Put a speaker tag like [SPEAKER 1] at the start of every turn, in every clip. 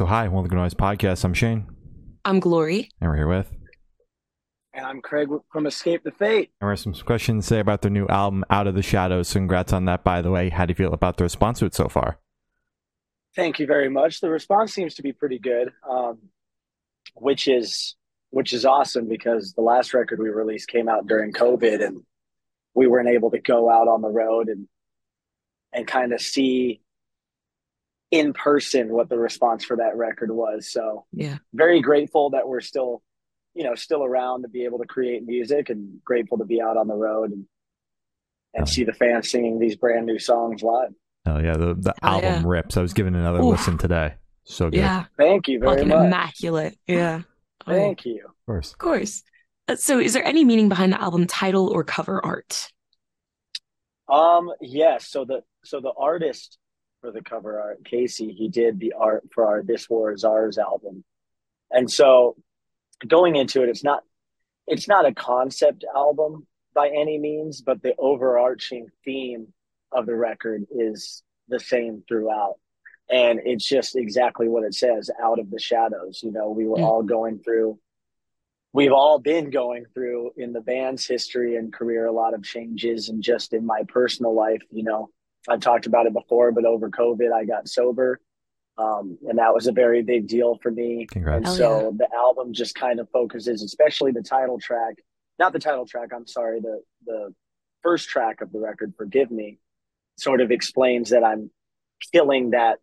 [SPEAKER 1] So, hi, welcome to Noise Podcast. I'm Shane,
[SPEAKER 2] I'm Glory.
[SPEAKER 1] and we're here with.
[SPEAKER 3] And I'm Craig from Escape the Fate.
[SPEAKER 1] And we have some questions to say about their new album, Out of the Shadows. So, congrats on that, by the way. How do you feel about the response to it so far?
[SPEAKER 3] Thank you very much. The response seems to be pretty good, um, which is which is awesome because the last record we released came out during COVID, and we weren't able to go out on the road and and kind of see in person what the response for that record was. So
[SPEAKER 2] Yeah.
[SPEAKER 3] very grateful that we're still, you know, still around to be able to create music, and grateful to be out on the road and and
[SPEAKER 1] Oh.
[SPEAKER 3] see the fans singing these brand new songs live.
[SPEAKER 1] Oh yeah, the, the
[SPEAKER 2] Oh,
[SPEAKER 1] album
[SPEAKER 2] yeah.
[SPEAKER 1] rips. I was giving another
[SPEAKER 2] Oof.
[SPEAKER 1] listen today. So good.
[SPEAKER 2] Yeah.
[SPEAKER 3] Thank you very
[SPEAKER 2] Fucking
[SPEAKER 3] much.
[SPEAKER 2] immaculate. Yeah. Oh,
[SPEAKER 3] Thank you.
[SPEAKER 1] Of course.
[SPEAKER 2] Of course. Uh, So, is there any meaning behind the album title or cover art?
[SPEAKER 3] Um, yes. So the so the artist for the cover art, Casey, he did the art for our This War Is Ours album. And so going into it, it's not it's not a concept album by any means, but the overarching theme of the record is the same throughout. And it's just exactly what it says, out of the shadows. You know, we were
[SPEAKER 2] Mm.
[SPEAKER 3] all going through we've all been going through in the band's history and career a lot of changes and just in my personal life you know i've talked about it before but over covid i got sober um, and that was a very big deal for me
[SPEAKER 1] Congrats.
[SPEAKER 3] and
[SPEAKER 2] Hell
[SPEAKER 3] so the album just kind of focuses especially the title track not the title track i'm sorry the the first track of the record forgive me sort of explains that i'm killing that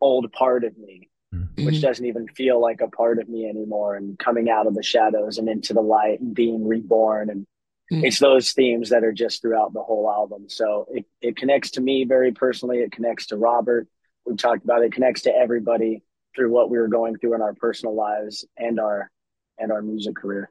[SPEAKER 3] old part of me which
[SPEAKER 2] Mhm.
[SPEAKER 3] doesn't even feel like a part of me anymore and coming out of the shadows and into the light and being reborn and
[SPEAKER 2] Mm.
[SPEAKER 3] it's those themes that are just throughout the whole album so it, it connects to me very personally it connects to robert we've talked about it, it connects to everybody through what we were going through in our personal lives and our and our music career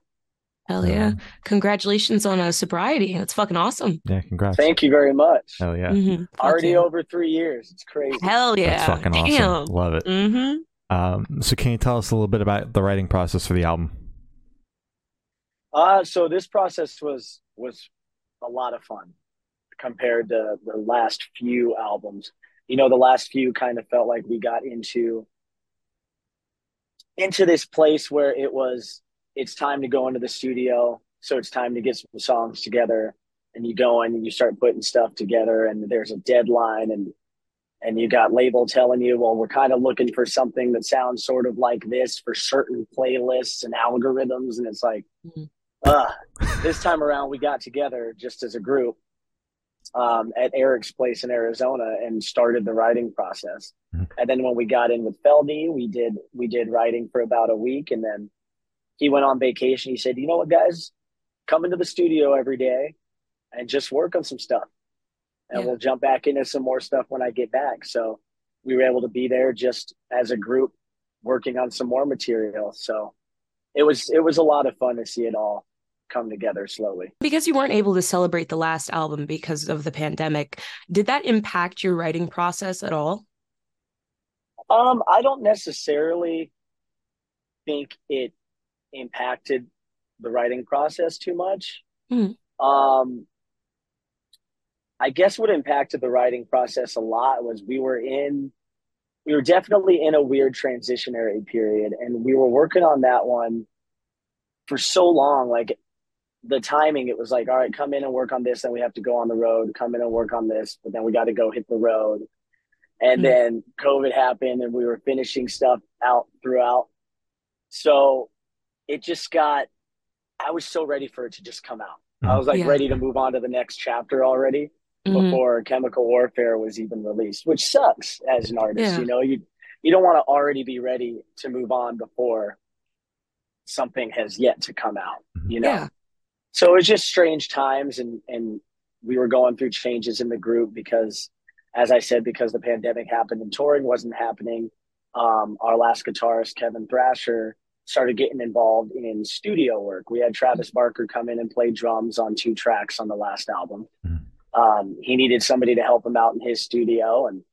[SPEAKER 2] Hell yeah. Congratulations on a sobriety. That's fucking awesome.
[SPEAKER 1] Yeah, congrats.
[SPEAKER 3] thank you very much
[SPEAKER 1] Hell yeah.
[SPEAKER 2] Mhm.
[SPEAKER 3] Already
[SPEAKER 2] yeah.
[SPEAKER 3] over three years it's crazy
[SPEAKER 2] Hell yeah.
[SPEAKER 1] That's fucking
[SPEAKER 2] Damn.
[SPEAKER 1] awesome. Love it.
[SPEAKER 2] Mm-hmm.
[SPEAKER 1] Um, so, can you tell us a little bit about the writing process for the album?
[SPEAKER 3] Uh, so this process was was a lot of fun compared to the last few albums. You know, the last few kind of felt like we got into into this place where it was it's time to go into the studio, so it's time to get some songs together, and you go in and you start putting stuff together, and there's a deadline, and and you got label telling you, well, we're kind of looking for something that sounds sort of like this for certain playlists and algorithms, and it's like
[SPEAKER 2] Mhm.
[SPEAKER 3] Uh, this time around we got together just as a group um, at Eric's place in Arizona and started the writing process.
[SPEAKER 1] Mhm.
[SPEAKER 3] And then when we got in with Feldy, we did we did writing for about a week, and then he went on vacation. He said, "You know what, guys, come into the studio every day and just work on some stuff, and
[SPEAKER 2] Yeah.
[SPEAKER 3] we'll jump back into some more stuff when I get back." So we were able to be there just as a group working on some more material. So it was it was a lot of fun to see it all come together slowly.
[SPEAKER 2] Because you weren't able to celebrate the last album because of the pandemic, did that impact your writing process at all?
[SPEAKER 3] Um, I don't necessarily think it impacted the writing process too much.
[SPEAKER 2] Hmm.
[SPEAKER 3] Um, I guess what impacted the writing process a lot was we were in, we were definitely in a weird transitionary period, and we were working on that one for so long. Like the timing, it was like, all right, come in and work on this, then we have to go on the road. Come in and work on this, but then we got to go hit the road. And
[SPEAKER 2] Hmm.
[SPEAKER 3] then COVID happened, and we were finishing stuff out throughout. So it just got, I was so ready for it to just come out. I was like
[SPEAKER 2] Yeah.
[SPEAKER 3] ready to move on to the next chapter already
[SPEAKER 2] Mhm.
[SPEAKER 3] before Chemical Warfare was even released, which sucks as an artist.
[SPEAKER 2] Yeah.
[SPEAKER 3] You know, you you don't want to already be ready to move on before something has yet to come out. You know,
[SPEAKER 2] Yeah.
[SPEAKER 3] so it was just strange times, and and we were going through changes in the group because, as I said, because the pandemic happened and touring wasn't happening. Um, our last guitarist Kevin Thrasher started getting involved in studio work. We had Travis Barker come in and play drums on two tracks on the last album.
[SPEAKER 1] Mhm.
[SPEAKER 3] Um, he needed somebody to help him out in his studio, and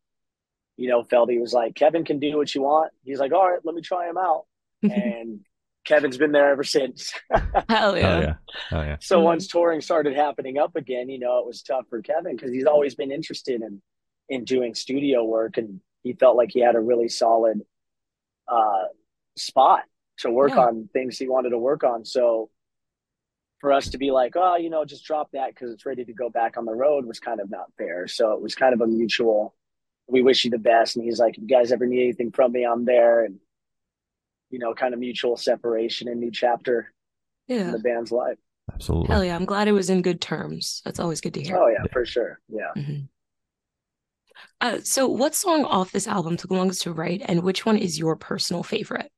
[SPEAKER 3] you know, Feldy was like, "Kevin can do what you want." He's like, "All right, let me try him out," and Kevin's been there ever since.
[SPEAKER 2] Hell yeah.
[SPEAKER 1] Oh yeah. Oh yeah.
[SPEAKER 3] So
[SPEAKER 2] Mhm.
[SPEAKER 3] once touring started happening up again, you know, it was tough for Kevin because he's always been interested in in doing studio work, and he felt like he had a really solid uh, spot to work
[SPEAKER 2] Yeah.
[SPEAKER 3] on things he wanted to work on. So for us to be like, oh, you know, just drop that because it's ready to go back on the road was kind of not fair. So it was kind of a mutual. We wish you the best, and he's like, if you guys ever need anything from me, I'm there, and you know, kind of mutual separation and new chapter in
[SPEAKER 2] Yeah.
[SPEAKER 3] the band's life.
[SPEAKER 1] Absolutely.
[SPEAKER 2] Hell yeah. I'm glad it was in good terms. That's always good to hear.
[SPEAKER 3] Oh yeah,
[SPEAKER 1] Yeah.
[SPEAKER 3] for sure. Yeah.
[SPEAKER 2] Mhm. Uh, so what song off this album took longest to write, and which one is your personal favorite?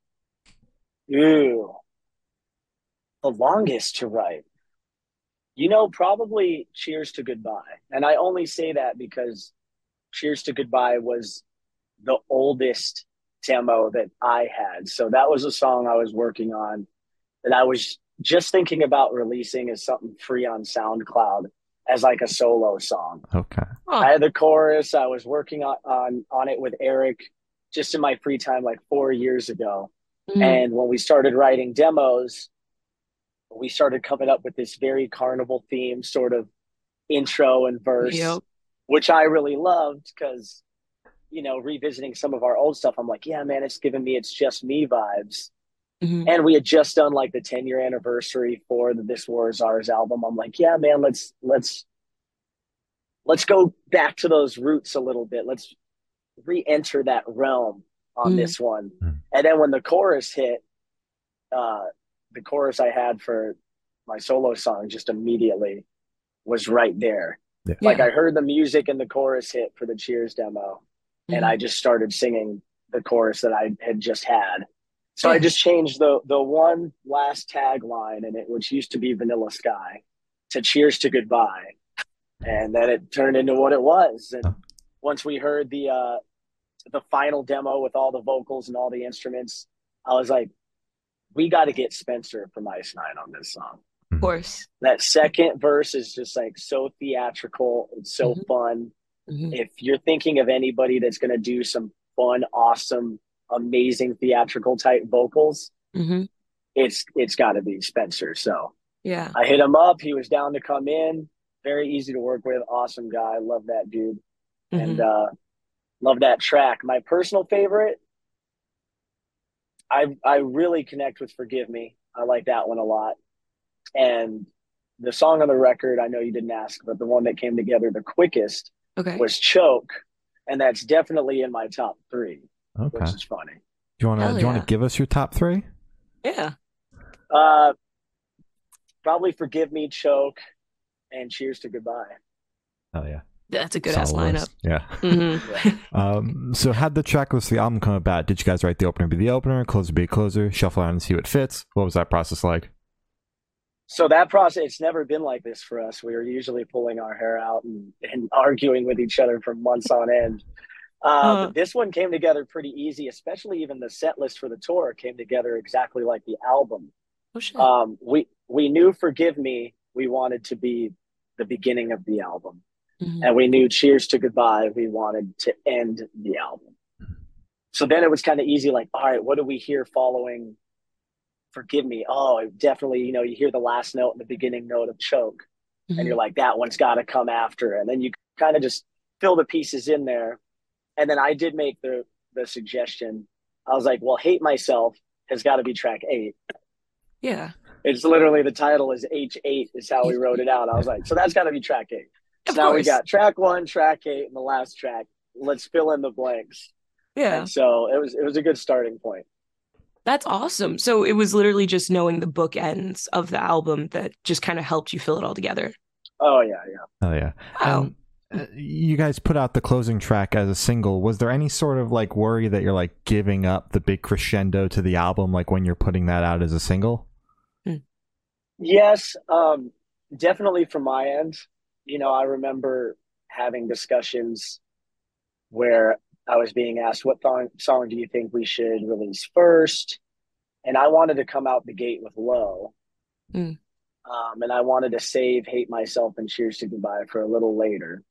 [SPEAKER 3] Ooh, the longest to write. You know, probably Cheers to Goodbye. And I only say that because Cheers to Goodbye was the oldest demo that I had. So that was a song I was working on that I was just thinking about releasing as something free on SoundCloud as like a solo song.
[SPEAKER 1] Okay.
[SPEAKER 2] Oh,
[SPEAKER 3] I had the chorus. I was working on, on on it with Eric just in my free time like 4 years ago.
[SPEAKER 2] mm,
[SPEAKER 3] And when we started writing demos, we started coming up with this very carnival theme sort of intro and verse,
[SPEAKER 2] Yep.
[SPEAKER 3] which I really loved because, you know, revisiting some of our old stuff, I'm like, yeah, man, it's giving me it's just me vibes.
[SPEAKER 2] mhm.
[SPEAKER 3] And we had just done like the 10 year anniversary for the This War Is Ours album. I'm like, yeah, man, let's let's let's go back to those roots a little bit. Let's re-enter that realm on
[SPEAKER 2] Mm.
[SPEAKER 3] this one.
[SPEAKER 1] Mm.
[SPEAKER 3] And then when the chorus hit, uh, the chorus I had for my solo song just immediately was right there. Like I heard the music and the chorus hit for the Cheers demo, and
[SPEAKER 2] Mhm.
[SPEAKER 3] I just started singing the chorus that I had just had. So I just changed the the one last tagline in it, which used to be Vanilla Sky, to Cheers to Goodbye, and then it turned into what it was. And once we heard the uh, the final demo with all the vocals and all the instruments, I was like, we got to get Spencer from Ice Nine on this song.
[SPEAKER 2] Of course.
[SPEAKER 3] That second verse is just like so theatrical. It's so
[SPEAKER 2] Mhm.
[SPEAKER 3] fun
[SPEAKER 2] Mhm.
[SPEAKER 3] if you're thinking of anybody that's going to do some fun, awesome, amazing theatrical type vocals,
[SPEAKER 2] Mhm.
[SPEAKER 3] it's it's got to be Spencer. So
[SPEAKER 2] Yeah.
[SPEAKER 3] I hit him up. He was down to come in. Very easy to work with. Awesome guy. Love that dude. And
[SPEAKER 2] Mhm.
[SPEAKER 3] uh, love that track. My personal favorite. I I really connect with "Forgive Me." I like that one a lot. And the song on the record, I know you didn't ask, but the one that came together the quickest
[SPEAKER 2] Okay.
[SPEAKER 3] was choke and that's definitely in my top three
[SPEAKER 1] Okay.
[SPEAKER 3] which is funny
[SPEAKER 1] Do you want to
[SPEAKER 2] Hell
[SPEAKER 1] do you want to give us your top three?
[SPEAKER 2] Yeah.
[SPEAKER 3] uh probably forgive me choke and cheers to goodbye
[SPEAKER 1] Oh yeah.
[SPEAKER 2] That's a good ass lineup.
[SPEAKER 1] list. Yeah.
[SPEAKER 2] Mhm.
[SPEAKER 1] Um, so how'd the track list of the album come about? Did you guys write the opener be the opener, closer be a closer, shuffle around and see what fits? What was that process like?
[SPEAKER 3] so that process it's never been like this for us we were usually pulling our hair out and, and arguing with each other for months on end uh,
[SPEAKER 2] Uh.
[SPEAKER 3] but this one came together pretty easy especially even the set list for the tour came together exactly like the album
[SPEAKER 2] Oh shit.
[SPEAKER 3] um, we we knew forgive me we wanted to be the beginning of the album
[SPEAKER 2] Mhm.
[SPEAKER 3] and we knew cheers to goodbye. We wanted to end the album. So then it was kind of easy like all right what do we hear following forgive me? Oh definitely you know you hear the last note and the beginning note of choke.
[SPEAKER 2] Mhm.
[SPEAKER 3] and you're like that one's got to come after. And then you kind of just fill the pieces in there. And then i did make the the suggestion. I was like well hate myself has got to be track eight.
[SPEAKER 2] Yeah.
[SPEAKER 3] it's literally the title is h8 is how we wrote it out. I was like so that's got to be track eight so
[SPEAKER 2] Of
[SPEAKER 3] now we got track one track eight and the last track let's fill in the blanks
[SPEAKER 2] Yeah.
[SPEAKER 3] and so it was it was a good starting point
[SPEAKER 2] That's awesome. So it was literally just knowing the bookends of the album that just kind of helped you fill it all together.
[SPEAKER 3] oh yeah yeah
[SPEAKER 1] Oh yeah.
[SPEAKER 2] Wow.
[SPEAKER 1] Um, you guys put out the closing track as a single. Was there any sort of like worry that you're like giving up the big crescendo to the album, like when you're putting that out as a single?
[SPEAKER 3] Yes, um, definitely from my end. You know, I remember having discussions where I was being asked, what th- song do you think we should release first? And I wanted to come out the gate with Low.
[SPEAKER 2] Mm.
[SPEAKER 3] Um, and I wanted to save Hate Myself and Cheers to Goodbye for a little later.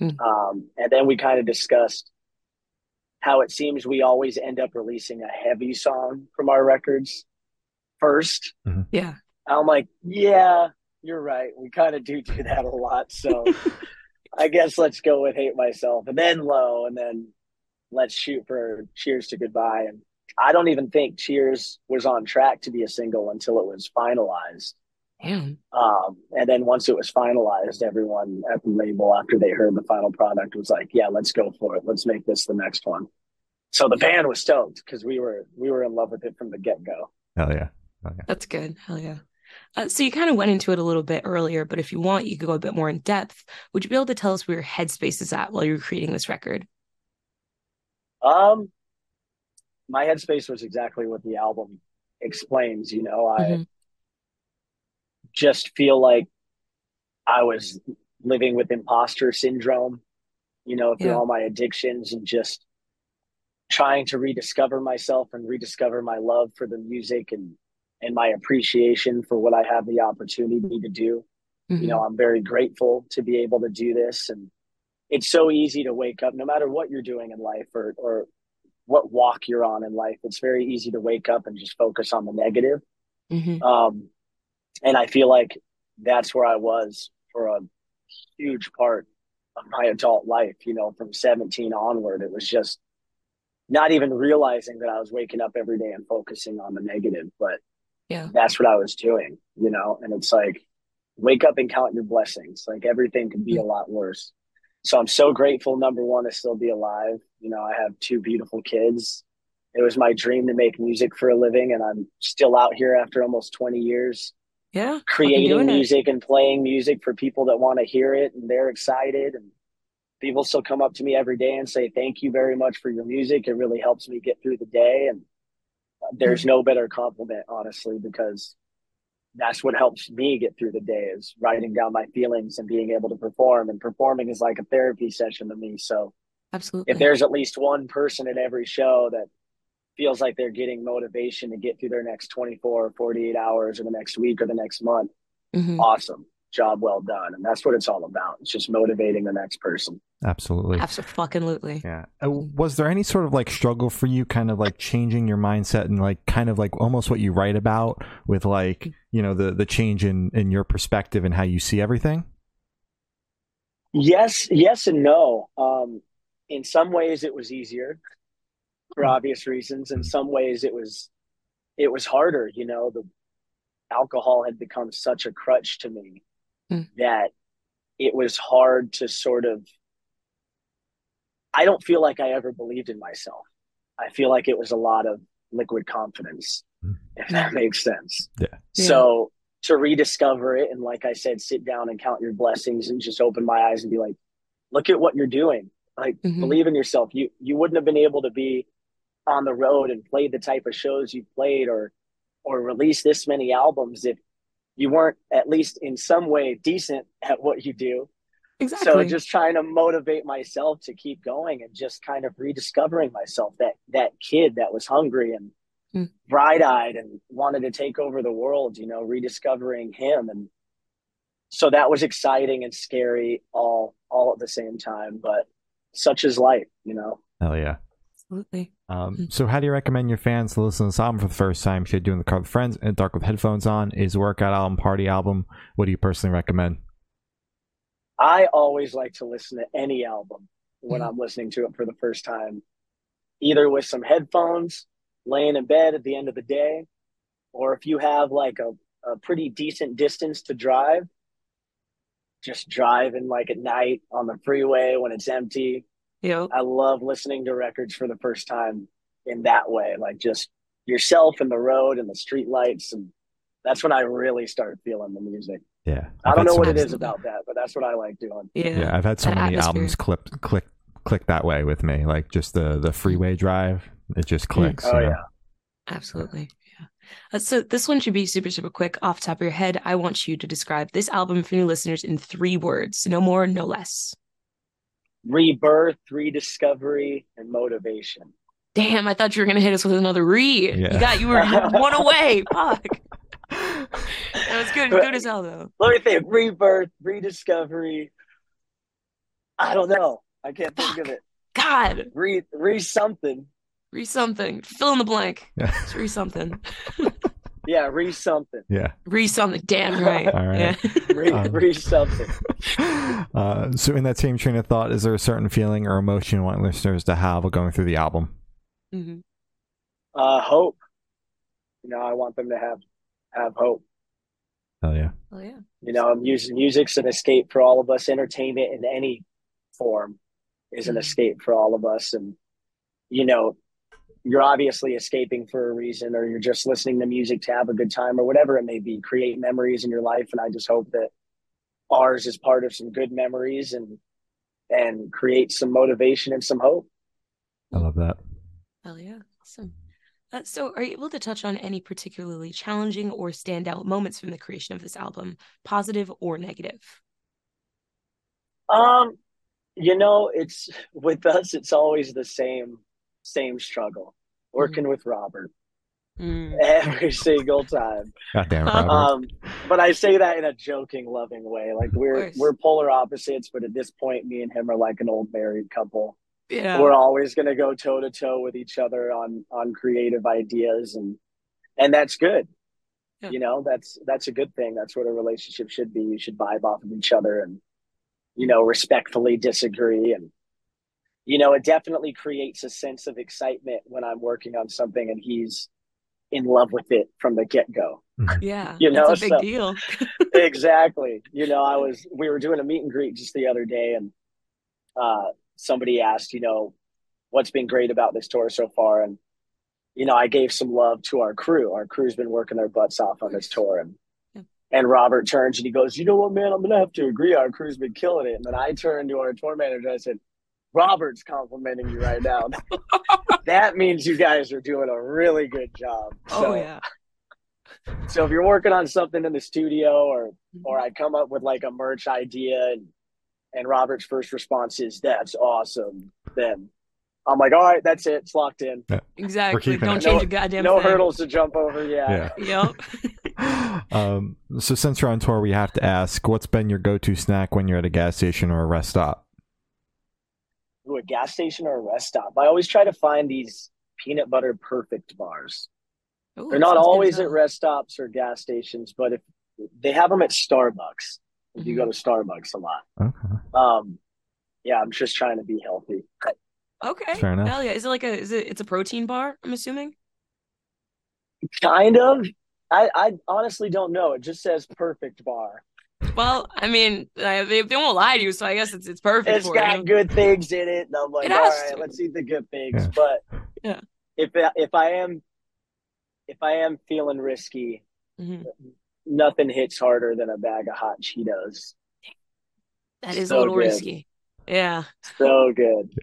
[SPEAKER 2] Mm.
[SPEAKER 3] Um, and then we kind of discussed how it seems we always end up releasing a heavy song from our records first.
[SPEAKER 2] Yeah.
[SPEAKER 3] I'm like, yeah, you're right. We kind of do do that a lot. So I guess let's go with Hate Myself and then Low and then let's shoot for Cheers to Goodbye. And I don't even think Cheers was on track to be a single until it was finalized.
[SPEAKER 2] Damn.
[SPEAKER 3] Um, and then once it was finalized, everyone at the label, after they heard the final product, was like, "Yeah, let's go for it. Let's make this the next one." So the band was stoked because we were we were in love with it from the get go.
[SPEAKER 1] Hell yeah. Hell yeah.
[SPEAKER 2] That's good. Hell yeah. Uh, so you kind of went into it a little bit earlier, but if you want, you could go a bit more in depth. Would you be able to tell us where your headspace is at while you were creating this record?
[SPEAKER 3] Um, my headspace was exactly what the album explains. You know, I
[SPEAKER 2] Mhm.
[SPEAKER 3] just feel like I was living with imposter syndrome, you know, through
[SPEAKER 2] Yeah.
[SPEAKER 3] all my addictions and just trying to rediscover myself and rediscover my love for the music and and my appreciation for what I have the opportunity to do.
[SPEAKER 2] Mhm.
[SPEAKER 3] You know, I'm very grateful to be able to do this and it's so easy to wake up no matter what you're doing in life or or what walk you're on in life. It's very easy to wake up and just focus on the negative.
[SPEAKER 2] Mhm.
[SPEAKER 3] Um, and I feel like that's where I was for a huge part of my adult life, you know, from 17 onward. It was just not even realizing that I was waking up every day and focusing on the negative, but
[SPEAKER 2] Yeah.
[SPEAKER 3] that's what I was doing, you know, and it's like, wake up and count your blessings. Like everything could be a lot worse. So I'm so grateful, number one, to still be alive. You know, I have two beautiful kids. It was my dream to make music for a living, and I'm still out here after almost 20 years
[SPEAKER 2] Yeah.
[SPEAKER 3] creating
[SPEAKER 2] doing it.
[SPEAKER 3] music and playing music for people that want to hear it and they're excited and people still come up to me every day and say thank you very much for your music it really helps me get through the day and there's no better compliment honestly because that's what helps me get through the day is writing down my feelings and being able to perform and performing is like a therapy session to me so
[SPEAKER 2] Absolutely.
[SPEAKER 3] if there's at least one person at every show that feels like they're getting motivation to get through their next 24 or 48 hours or the next week or the next month
[SPEAKER 2] Mhm.
[SPEAKER 3] awesome job well done. And that's what it's all about. It's just motivating the next person.
[SPEAKER 1] Absolutely.
[SPEAKER 2] Absolutely.
[SPEAKER 1] Yeah. Uh, Was there any sort of like struggle for you, kind of like changing your mindset and like kind of like almost what you write about with like you know the the change in in your perspective and how you see everything?
[SPEAKER 3] yes yes and no. Um in some ways it was easier for obvious reasons. In some ways it was it was harder you know? The alcohol had become such a crutch to me
[SPEAKER 2] Mm.
[SPEAKER 3] that it was hard to sort of i don't feel like i ever believed in myself i feel like it was a lot of liquid confidence
[SPEAKER 1] Mm.
[SPEAKER 3] if that makes sense
[SPEAKER 1] Yeah.
[SPEAKER 3] so to rediscover it and like i said sit down and count your blessings and just open my eyes and be like look at what you're doing like
[SPEAKER 2] Mhm.
[SPEAKER 3] believe in yourself you you wouldn't have been able to be on the road and play the type of shows you played or or release this many albums if you weren't at least in some way decent at what you do
[SPEAKER 2] Exactly.
[SPEAKER 3] so just trying to motivate myself to keep going and just kind of rediscovering myself that that kid that was hungry and
[SPEAKER 2] Mm.
[SPEAKER 3] bright-eyed and wanted to take over the world you know rediscovering him and so that was exciting and scary all all at the same time but such is life you know
[SPEAKER 1] Hell yeah.
[SPEAKER 2] Absolutely.
[SPEAKER 1] Um,
[SPEAKER 2] Mm.
[SPEAKER 1] so, how do you recommend your fans to listen to this album for the first time? Should doing the car with friends and dark with headphones on? Is workout album, party album? What do you personally recommend?
[SPEAKER 3] I always like to listen to any album when
[SPEAKER 2] Mhm.
[SPEAKER 3] I'm listening to it for the first time, either with some headphones, laying in bed at the end of the day, or if you have like a, a pretty decent distance to drive, just driving like at night on the freeway when it's empty.
[SPEAKER 2] Yep.
[SPEAKER 3] I love listening to records for the first time in that way, like just yourself and the road and the street lights. And that's when I really start feeling the music.
[SPEAKER 1] Yeah,
[SPEAKER 3] I
[SPEAKER 1] I've
[SPEAKER 3] don't know
[SPEAKER 1] so
[SPEAKER 3] what it is many- about that, but that's what I like doing.
[SPEAKER 2] Yeah.
[SPEAKER 1] Yeah, I've had so
[SPEAKER 2] That
[SPEAKER 1] many
[SPEAKER 2] atmosphere.
[SPEAKER 1] albums clip click click that way with me. Like just the the freeway drive, it just clicks.
[SPEAKER 3] Oh,
[SPEAKER 1] you know?
[SPEAKER 3] yeah.
[SPEAKER 2] Absolutely. Yeah. Uh, so this one should be super, super quick. Off the top of your head, I want you to describe this album for new listeners in three words. No more, no less.
[SPEAKER 3] Rebirth, rediscovery, and motivation.
[SPEAKER 2] Damn, I thought you were gonna hit us with another re.
[SPEAKER 1] Yeah.
[SPEAKER 2] You got you were one away. Fuck. That was good. Good as hell though.
[SPEAKER 3] Let me think. Rebirth, rediscovery. I don't know. I can't think of it.
[SPEAKER 2] God.
[SPEAKER 3] Re re something.
[SPEAKER 2] Re something. Fill in the blank.
[SPEAKER 1] Yeah.
[SPEAKER 2] It's re something.
[SPEAKER 3] Yeah, re something.
[SPEAKER 1] yeah.
[SPEAKER 2] Re something. Damn right.
[SPEAKER 1] All right.
[SPEAKER 2] Yeah.
[SPEAKER 3] Re,
[SPEAKER 1] Um,
[SPEAKER 3] re something.
[SPEAKER 1] Uh, so, in that same train of thought, is there a certain feeling or emotion you want listeners to have while going through the album?
[SPEAKER 2] Mm-hmm.
[SPEAKER 3] Uh, hope. You know, I want them to have have hope.
[SPEAKER 1] Hell yeah.
[SPEAKER 2] Oh yeah.
[SPEAKER 3] You know, music music's an escape for all of us. Entertainment in any form is an
[SPEAKER 2] Mhm.
[SPEAKER 3] escape for all of us. And you know, you're obviously escaping for a reason, or you're just listening to music to have a good time, or whatever it may be. Create memories in your life, and I just hope that ours is part of some good memories and and create some motivation and some hope.
[SPEAKER 1] I love that.
[SPEAKER 2] Hell yeah. Awesome. Uh, so, are you able to touch on any particularly challenging or standout moments from the creation of this album, positive or negative?
[SPEAKER 3] Um, you know, it's with us, it's always the same, same struggle. Working with Robert
[SPEAKER 2] Mm.
[SPEAKER 3] every single time.
[SPEAKER 1] Goddamn, Robert.
[SPEAKER 3] Um, but I say that in a joking, loving way. Like we're we're polar opposites, but at this point, me and him are like an old married couple.
[SPEAKER 2] Yeah.
[SPEAKER 3] We're always gonna go toe to toe with each other on on creative ideas, and and that's good.
[SPEAKER 2] Yeah.
[SPEAKER 3] You know, that's that's a good thing. That's what a relationship should be. You should vibe off of each other and you know respectfully disagree and you know it definitely creates a sense of excitement when i'm working on something and he's in love with it from the get-go.
[SPEAKER 2] Yeah.
[SPEAKER 3] you know,
[SPEAKER 2] That's a big
[SPEAKER 3] so-
[SPEAKER 2] deal.
[SPEAKER 3] exactly. You know i was we were doing a meet and greet just the other day and uh somebody asked you know what's been great about this tour so far? And you know i gave some love to our crew. Our crew's been working their butts off on this tour and
[SPEAKER 2] Yeah.
[SPEAKER 3] and robert turns and he goes you know what man? I'm gonna have to agree. Our crew's been killing it. And then i turned to our tour manager. And i said robert's complimenting you right now that means you guys are doing a really good job
[SPEAKER 2] oh yeah.
[SPEAKER 3] so if you're working on something in the studio or or I come up with like a merch idea and and Robert's first response is that's awesome, then I'm like, all right, that's it, it's locked in.
[SPEAKER 2] Exactly. Don't
[SPEAKER 1] it.
[SPEAKER 2] change
[SPEAKER 3] No-
[SPEAKER 2] a goddamn thing.
[SPEAKER 3] no
[SPEAKER 2] thing.
[SPEAKER 3] hurdles to jump over. Yeah.
[SPEAKER 1] Yeah.
[SPEAKER 2] Yep.
[SPEAKER 1] um, so since you're on tour, we have to ask, what's been your go-to snack when you're at a gas station or a rest stop?
[SPEAKER 3] Ooh, a gas station or a rest stop. I always try to find these peanut butter perfect bars.
[SPEAKER 2] Ooh,
[SPEAKER 3] They're not always at rest stops or gas stations, but if they have them at Starbucks, if you
[SPEAKER 2] Mhm.
[SPEAKER 3] go to Starbucks a lot.
[SPEAKER 1] Okay.
[SPEAKER 3] Um, yeah, I'm just trying to be healthy.
[SPEAKER 2] Okay.
[SPEAKER 1] Fair enough.
[SPEAKER 2] Hell yeah. Is it like a is it it's a protein bar, I'm assuming?
[SPEAKER 3] Kind of. I, I honestly don't know. It just says perfect bar.
[SPEAKER 2] Well, I mean, I, they, they won't lie to you, so I guess it's it's perfect
[SPEAKER 3] It's
[SPEAKER 2] for
[SPEAKER 3] got
[SPEAKER 2] you.
[SPEAKER 3] good things in it, and I'm like,
[SPEAKER 2] It
[SPEAKER 3] all
[SPEAKER 2] has to.
[SPEAKER 3] let's eat the good things.
[SPEAKER 1] Yeah.
[SPEAKER 3] But
[SPEAKER 2] Yeah.
[SPEAKER 3] if if I am if I am feeling risky,
[SPEAKER 2] Mhm.
[SPEAKER 3] nothing hits harder than a bag of hot Cheetos.
[SPEAKER 2] That is
[SPEAKER 3] So
[SPEAKER 2] a little
[SPEAKER 3] good.
[SPEAKER 2] risky. Yeah.
[SPEAKER 3] So good.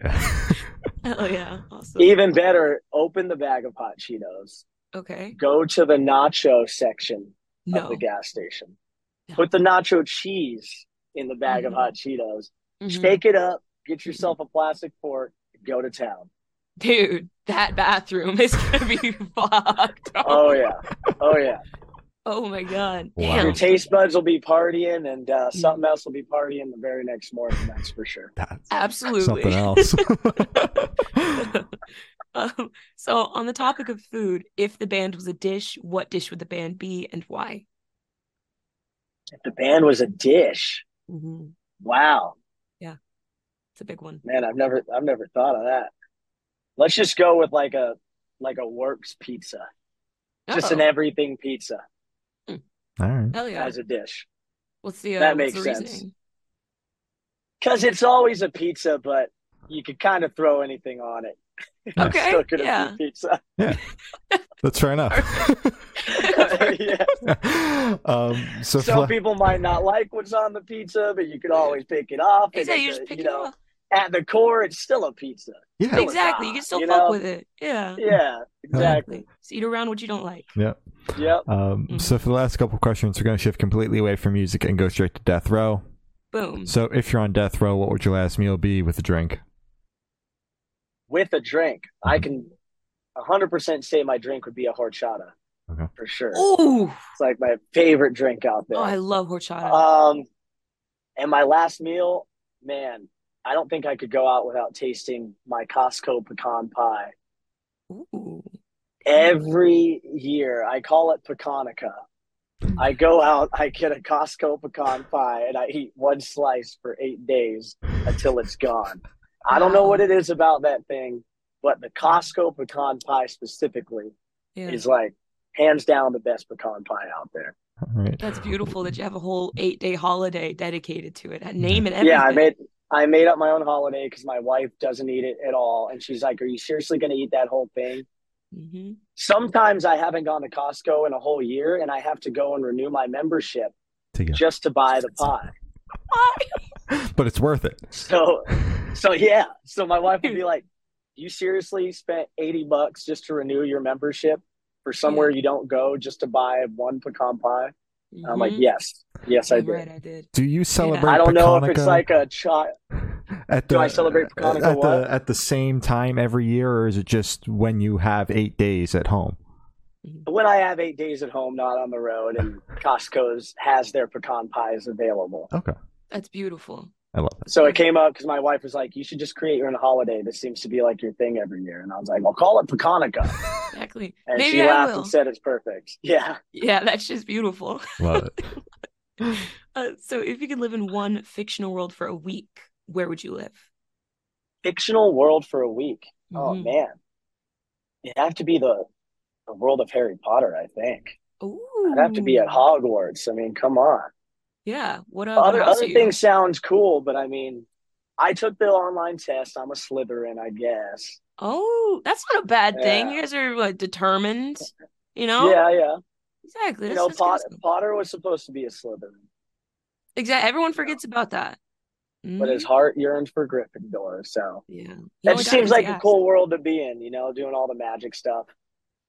[SPEAKER 1] Yeah.
[SPEAKER 2] Hell yeah. Awesome.
[SPEAKER 3] Even better, open the bag of hot Cheetos.
[SPEAKER 2] Okay.
[SPEAKER 3] Go to the nacho section of the gas station.
[SPEAKER 2] No.
[SPEAKER 3] Put the nacho cheese in the bag of
[SPEAKER 2] Mhm.
[SPEAKER 3] hot Cheetos.
[SPEAKER 2] Mhm.
[SPEAKER 3] Shake it up. Get yourself a plastic fork. Go to town.
[SPEAKER 2] Dude, that bathroom is gonna be fucked.
[SPEAKER 3] Oh yeah. Oh yeah.
[SPEAKER 2] Oh my god.
[SPEAKER 1] Wow.
[SPEAKER 3] Your taste buds will be partying, and uh,
[SPEAKER 2] Mm.
[SPEAKER 3] something else will be partying the very next morning. That's for sure.
[SPEAKER 1] That's
[SPEAKER 2] Absolutely.
[SPEAKER 1] something else.
[SPEAKER 2] um, so, on the topic of food, if the band was a dish, what dish would the band be and why?
[SPEAKER 3] If the band was a dish,
[SPEAKER 2] Mm-hmm.
[SPEAKER 3] wow, Yeah,
[SPEAKER 2] It's a big one.
[SPEAKER 3] man, I've never, I've never thought of that. Let's just go with like a, like a works pizza, just an everything pizza
[SPEAKER 1] All right.
[SPEAKER 2] Hell yeah.
[SPEAKER 3] as a dish,
[SPEAKER 2] What's the uh,
[SPEAKER 3] that
[SPEAKER 2] what's
[SPEAKER 3] makes
[SPEAKER 2] the
[SPEAKER 3] sense. because it's always a pizza, but you could kind of throw anything on it.
[SPEAKER 2] Okay,
[SPEAKER 3] still gonna
[SPEAKER 2] yeah.
[SPEAKER 3] be pizza.
[SPEAKER 1] That's fair enough.
[SPEAKER 3] yeah.
[SPEAKER 1] um, so
[SPEAKER 3] Some
[SPEAKER 1] la-
[SPEAKER 3] people might not like what's on the pizza, but you could always pick it off. and
[SPEAKER 2] Exactly. You just
[SPEAKER 3] a-
[SPEAKER 2] pick
[SPEAKER 3] you
[SPEAKER 2] it up.
[SPEAKER 3] at the core, it's still a pizza.
[SPEAKER 1] yeah,
[SPEAKER 3] Still a
[SPEAKER 2] Exactly. You can still
[SPEAKER 3] you
[SPEAKER 2] fuck
[SPEAKER 3] know?
[SPEAKER 2] with it. Yeah.
[SPEAKER 3] Yeah, exactly.
[SPEAKER 2] Just eat around what you don't like.
[SPEAKER 1] yeah.
[SPEAKER 3] Yep.
[SPEAKER 1] Um,
[SPEAKER 2] Mhm.
[SPEAKER 1] so for the last couple questions, we're going to shift completely away from music and go straight to death row.
[SPEAKER 2] Boom.
[SPEAKER 1] So if you're on death row, what would your last meal be with a drink?
[SPEAKER 3] With a drink, I can 100% say my drink would be a horchata.
[SPEAKER 1] Okay.
[SPEAKER 3] For sure.
[SPEAKER 2] Ooh.
[SPEAKER 3] It's like my favorite drink out there.
[SPEAKER 2] Oh, I love horchata.
[SPEAKER 3] Um, and my last meal, man, I don't think I could go out without tasting my Costco pecan pie.
[SPEAKER 2] Ooh.
[SPEAKER 3] Every year, I call it pecanica. I go out, I get a Costco pecan pie, and I eat one slice for eight days until it's gone. I don't know what it is about that thing, but the Costco pecan pie specifically
[SPEAKER 2] Yeah.
[SPEAKER 3] is like hands down the best pecan pie out there.
[SPEAKER 1] All right.
[SPEAKER 2] That's beautiful that you have a whole eight day holiday dedicated to it. A name it. everything.
[SPEAKER 3] Yeah, I made I made up my own holiday because my wife doesn't eat it at all, and she's like, "Are you seriously going to eat that whole thing?"
[SPEAKER 2] hmm
[SPEAKER 3] Sometimes I haven't gone to Costco in a whole year, and I have to go and renew my membership
[SPEAKER 1] To
[SPEAKER 3] just to buy the pie.
[SPEAKER 1] But it's worth it.
[SPEAKER 3] So, so yeah. So my wife would be like, "You seriously spent eighty bucks just to renew your membership for somewhere you don't go just to buy one pecan pie?" And I'm like,
[SPEAKER 2] Mhm.
[SPEAKER 3] "Yes, yes, I
[SPEAKER 2] Damn
[SPEAKER 3] did."
[SPEAKER 2] Right, I did.
[SPEAKER 1] Do you celebrate?
[SPEAKER 3] I don't know if it's like a child.
[SPEAKER 1] at
[SPEAKER 3] do I celebrate Pecanica
[SPEAKER 1] at
[SPEAKER 3] what?
[SPEAKER 1] the at the same time every year, or is it just when you have eight days at home?
[SPEAKER 3] When I have eight days at home, not on the road, and Costco's has their pecan pies available.
[SPEAKER 1] Okay,
[SPEAKER 2] That's beautiful.
[SPEAKER 1] I love it.
[SPEAKER 3] So it came up because my wife was like, "You should just create your own holiday. This seems to be like your thing every year." And I was like, "I'll call it Pecanica."
[SPEAKER 2] Exactly.
[SPEAKER 3] And
[SPEAKER 2] Maybe
[SPEAKER 3] she
[SPEAKER 2] I
[SPEAKER 3] laughed
[SPEAKER 2] will.
[SPEAKER 3] and said it's perfect. Yeah.
[SPEAKER 2] Yeah, that's just beautiful.
[SPEAKER 1] Love it.
[SPEAKER 2] Uh, so, if you could live in one fictional world for a week, where would you live?
[SPEAKER 3] Fictional world for a week. Oh
[SPEAKER 2] Mhm.
[SPEAKER 3] man. It'd have to be the the world of Harry Potter, I think.
[SPEAKER 2] Ooh.
[SPEAKER 3] I'd have to be at Hogwarts. I mean, come on.
[SPEAKER 2] Yeah. What uh,
[SPEAKER 3] other
[SPEAKER 2] what
[SPEAKER 3] other things sounds cool, but I mean, I took the online test. I'm a Slytherin, I guess.
[SPEAKER 2] Oh, that's not a bad thing. You guys are what, determined. You know.
[SPEAKER 3] Yeah, yeah.
[SPEAKER 2] Exactly.
[SPEAKER 3] You
[SPEAKER 2] That's,
[SPEAKER 3] know,
[SPEAKER 2] that's
[SPEAKER 3] Potter was supposed to be a Slytherin,
[SPEAKER 2] Exactly. Everyone forgets about that.
[SPEAKER 3] but his
[SPEAKER 2] Mhm.
[SPEAKER 3] heart yearns for Gryffindor. So
[SPEAKER 2] yeah.
[SPEAKER 3] That just seems like a cool world to be in. You know, doing all the magic stuff.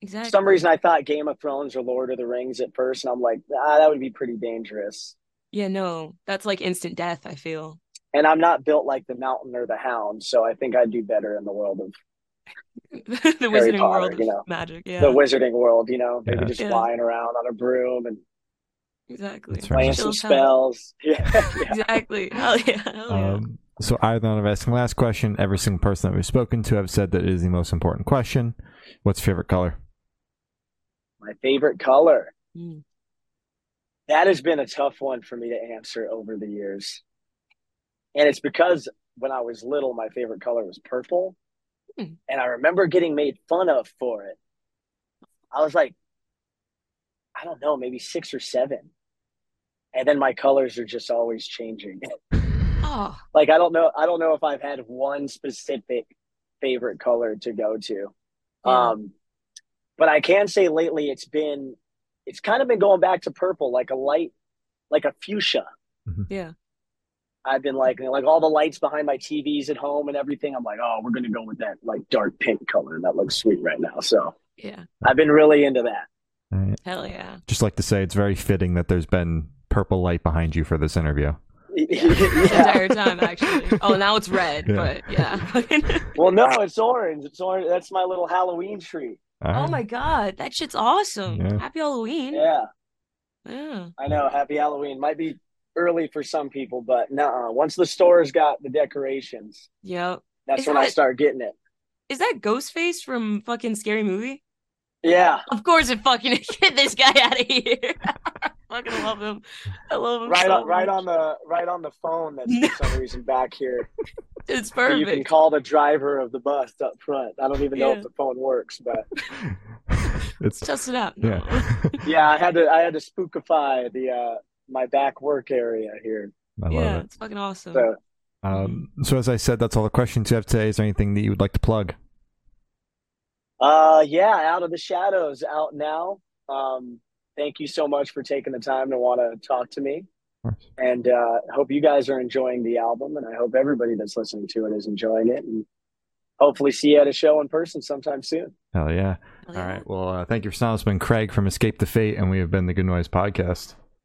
[SPEAKER 2] Exactly.
[SPEAKER 3] For some reason, I thought Game of Thrones or Lord of the Rings at first, and I'm like, ah, that would be pretty dangerous.
[SPEAKER 2] Yeah. No, that's like instant death. I feel.
[SPEAKER 3] And I'm not built like the Mountain or the Hound, so I think I'd do better in the world of
[SPEAKER 2] the
[SPEAKER 3] Harry
[SPEAKER 2] wizarding
[SPEAKER 3] Potter,
[SPEAKER 2] world
[SPEAKER 3] you know.
[SPEAKER 2] magic. Yeah.
[SPEAKER 3] the wizarding world. You know, maybe
[SPEAKER 1] Yeah.
[SPEAKER 3] just
[SPEAKER 2] Yeah.
[SPEAKER 3] flying around on a broom and
[SPEAKER 2] exactly.
[SPEAKER 1] That's right.
[SPEAKER 3] playing some spells. Yeah, yeah.
[SPEAKER 2] Exactly. Hell yeah. Hell yeah.
[SPEAKER 1] Um, so either one of asking the last question, every single person that we've spoken to have said that it is the most important question. What's your favorite color?
[SPEAKER 3] My favorite color.
[SPEAKER 2] Mm.
[SPEAKER 3] That has been a tough one for me to answer over the years. And it's because when I was little, my favorite color was purple.
[SPEAKER 2] Hmm.
[SPEAKER 3] And I remember getting made fun of for it. I was like, I don't know, maybe six or seven. And then my colors are just always changing.
[SPEAKER 2] Oh,
[SPEAKER 3] like I don't know I don't know if I've had one specific favorite color to go to.
[SPEAKER 2] Yeah.
[SPEAKER 3] Um but I can say lately it's been it's kind of been going back to purple, like a light like a fuchsia. Mm-hmm.
[SPEAKER 2] yeah.
[SPEAKER 3] I've been like like all the lights behind my TVs at home and everything. I'm like, oh, we're gonna go with that like dark pink color. That looks sweet right now. So
[SPEAKER 2] Yeah.
[SPEAKER 3] I've been really into that.
[SPEAKER 1] All right.
[SPEAKER 2] Hell yeah.
[SPEAKER 1] Just like to say, it's very fitting that there's been purple light behind you for this interview.
[SPEAKER 2] The
[SPEAKER 3] yeah.
[SPEAKER 2] entire time, actually. Oh, now it's red,
[SPEAKER 1] Yeah.
[SPEAKER 2] but yeah.
[SPEAKER 3] Well, no, it's orange. It's orange. That's my little Halloween tree.
[SPEAKER 1] All
[SPEAKER 2] oh my god, that shit's awesome.
[SPEAKER 1] Yeah.
[SPEAKER 2] Happy Halloween.
[SPEAKER 3] Yeah.
[SPEAKER 2] Yeah.
[SPEAKER 3] I know. Happy Halloween. Might be early for some people, but no. Once the store's got the decorations,
[SPEAKER 2] Yep.
[SPEAKER 3] that's
[SPEAKER 2] Is
[SPEAKER 3] when I start getting it.
[SPEAKER 2] Is that Ghostface from fucking Scary Movie?
[SPEAKER 3] Yeah,
[SPEAKER 2] Of course it fucking get this guy out of here. I fucking love him. I love him.
[SPEAKER 3] right
[SPEAKER 2] so
[SPEAKER 3] on, right on the right on the phone. That's for some reason back here.
[SPEAKER 2] It's
[SPEAKER 3] So you can call the driver of the bus up front. I don't even know
[SPEAKER 2] Yeah.
[SPEAKER 3] if the phone works, but
[SPEAKER 1] it's
[SPEAKER 2] Test it out. No.
[SPEAKER 1] yeah.
[SPEAKER 3] yeah, I had to I had to spookify the uh my back work area here.
[SPEAKER 1] I love
[SPEAKER 2] yeah,
[SPEAKER 1] it.
[SPEAKER 2] it's fucking awesome.
[SPEAKER 3] So
[SPEAKER 1] Um, so as I said, that's all the questions you have today. Is there anything that you would like to plug?
[SPEAKER 3] uh yeah, out of the shadows, out now. Um, thank you so much for taking the time to want to talk to me.
[SPEAKER 1] Of
[SPEAKER 3] and uh, hope you guys are enjoying the album and i hope everybody that's listening to it is enjoying it and hopefully see you at a show in person sometime soon
[SPEAKER 1] Hell yeah.
[SPEAKER 2] Hell yeah.
[SPEAKER 1] right. Well, uh, thank you for sounding. It's been Craig from Escape the Fate, and we have been the Good Noise Podcast.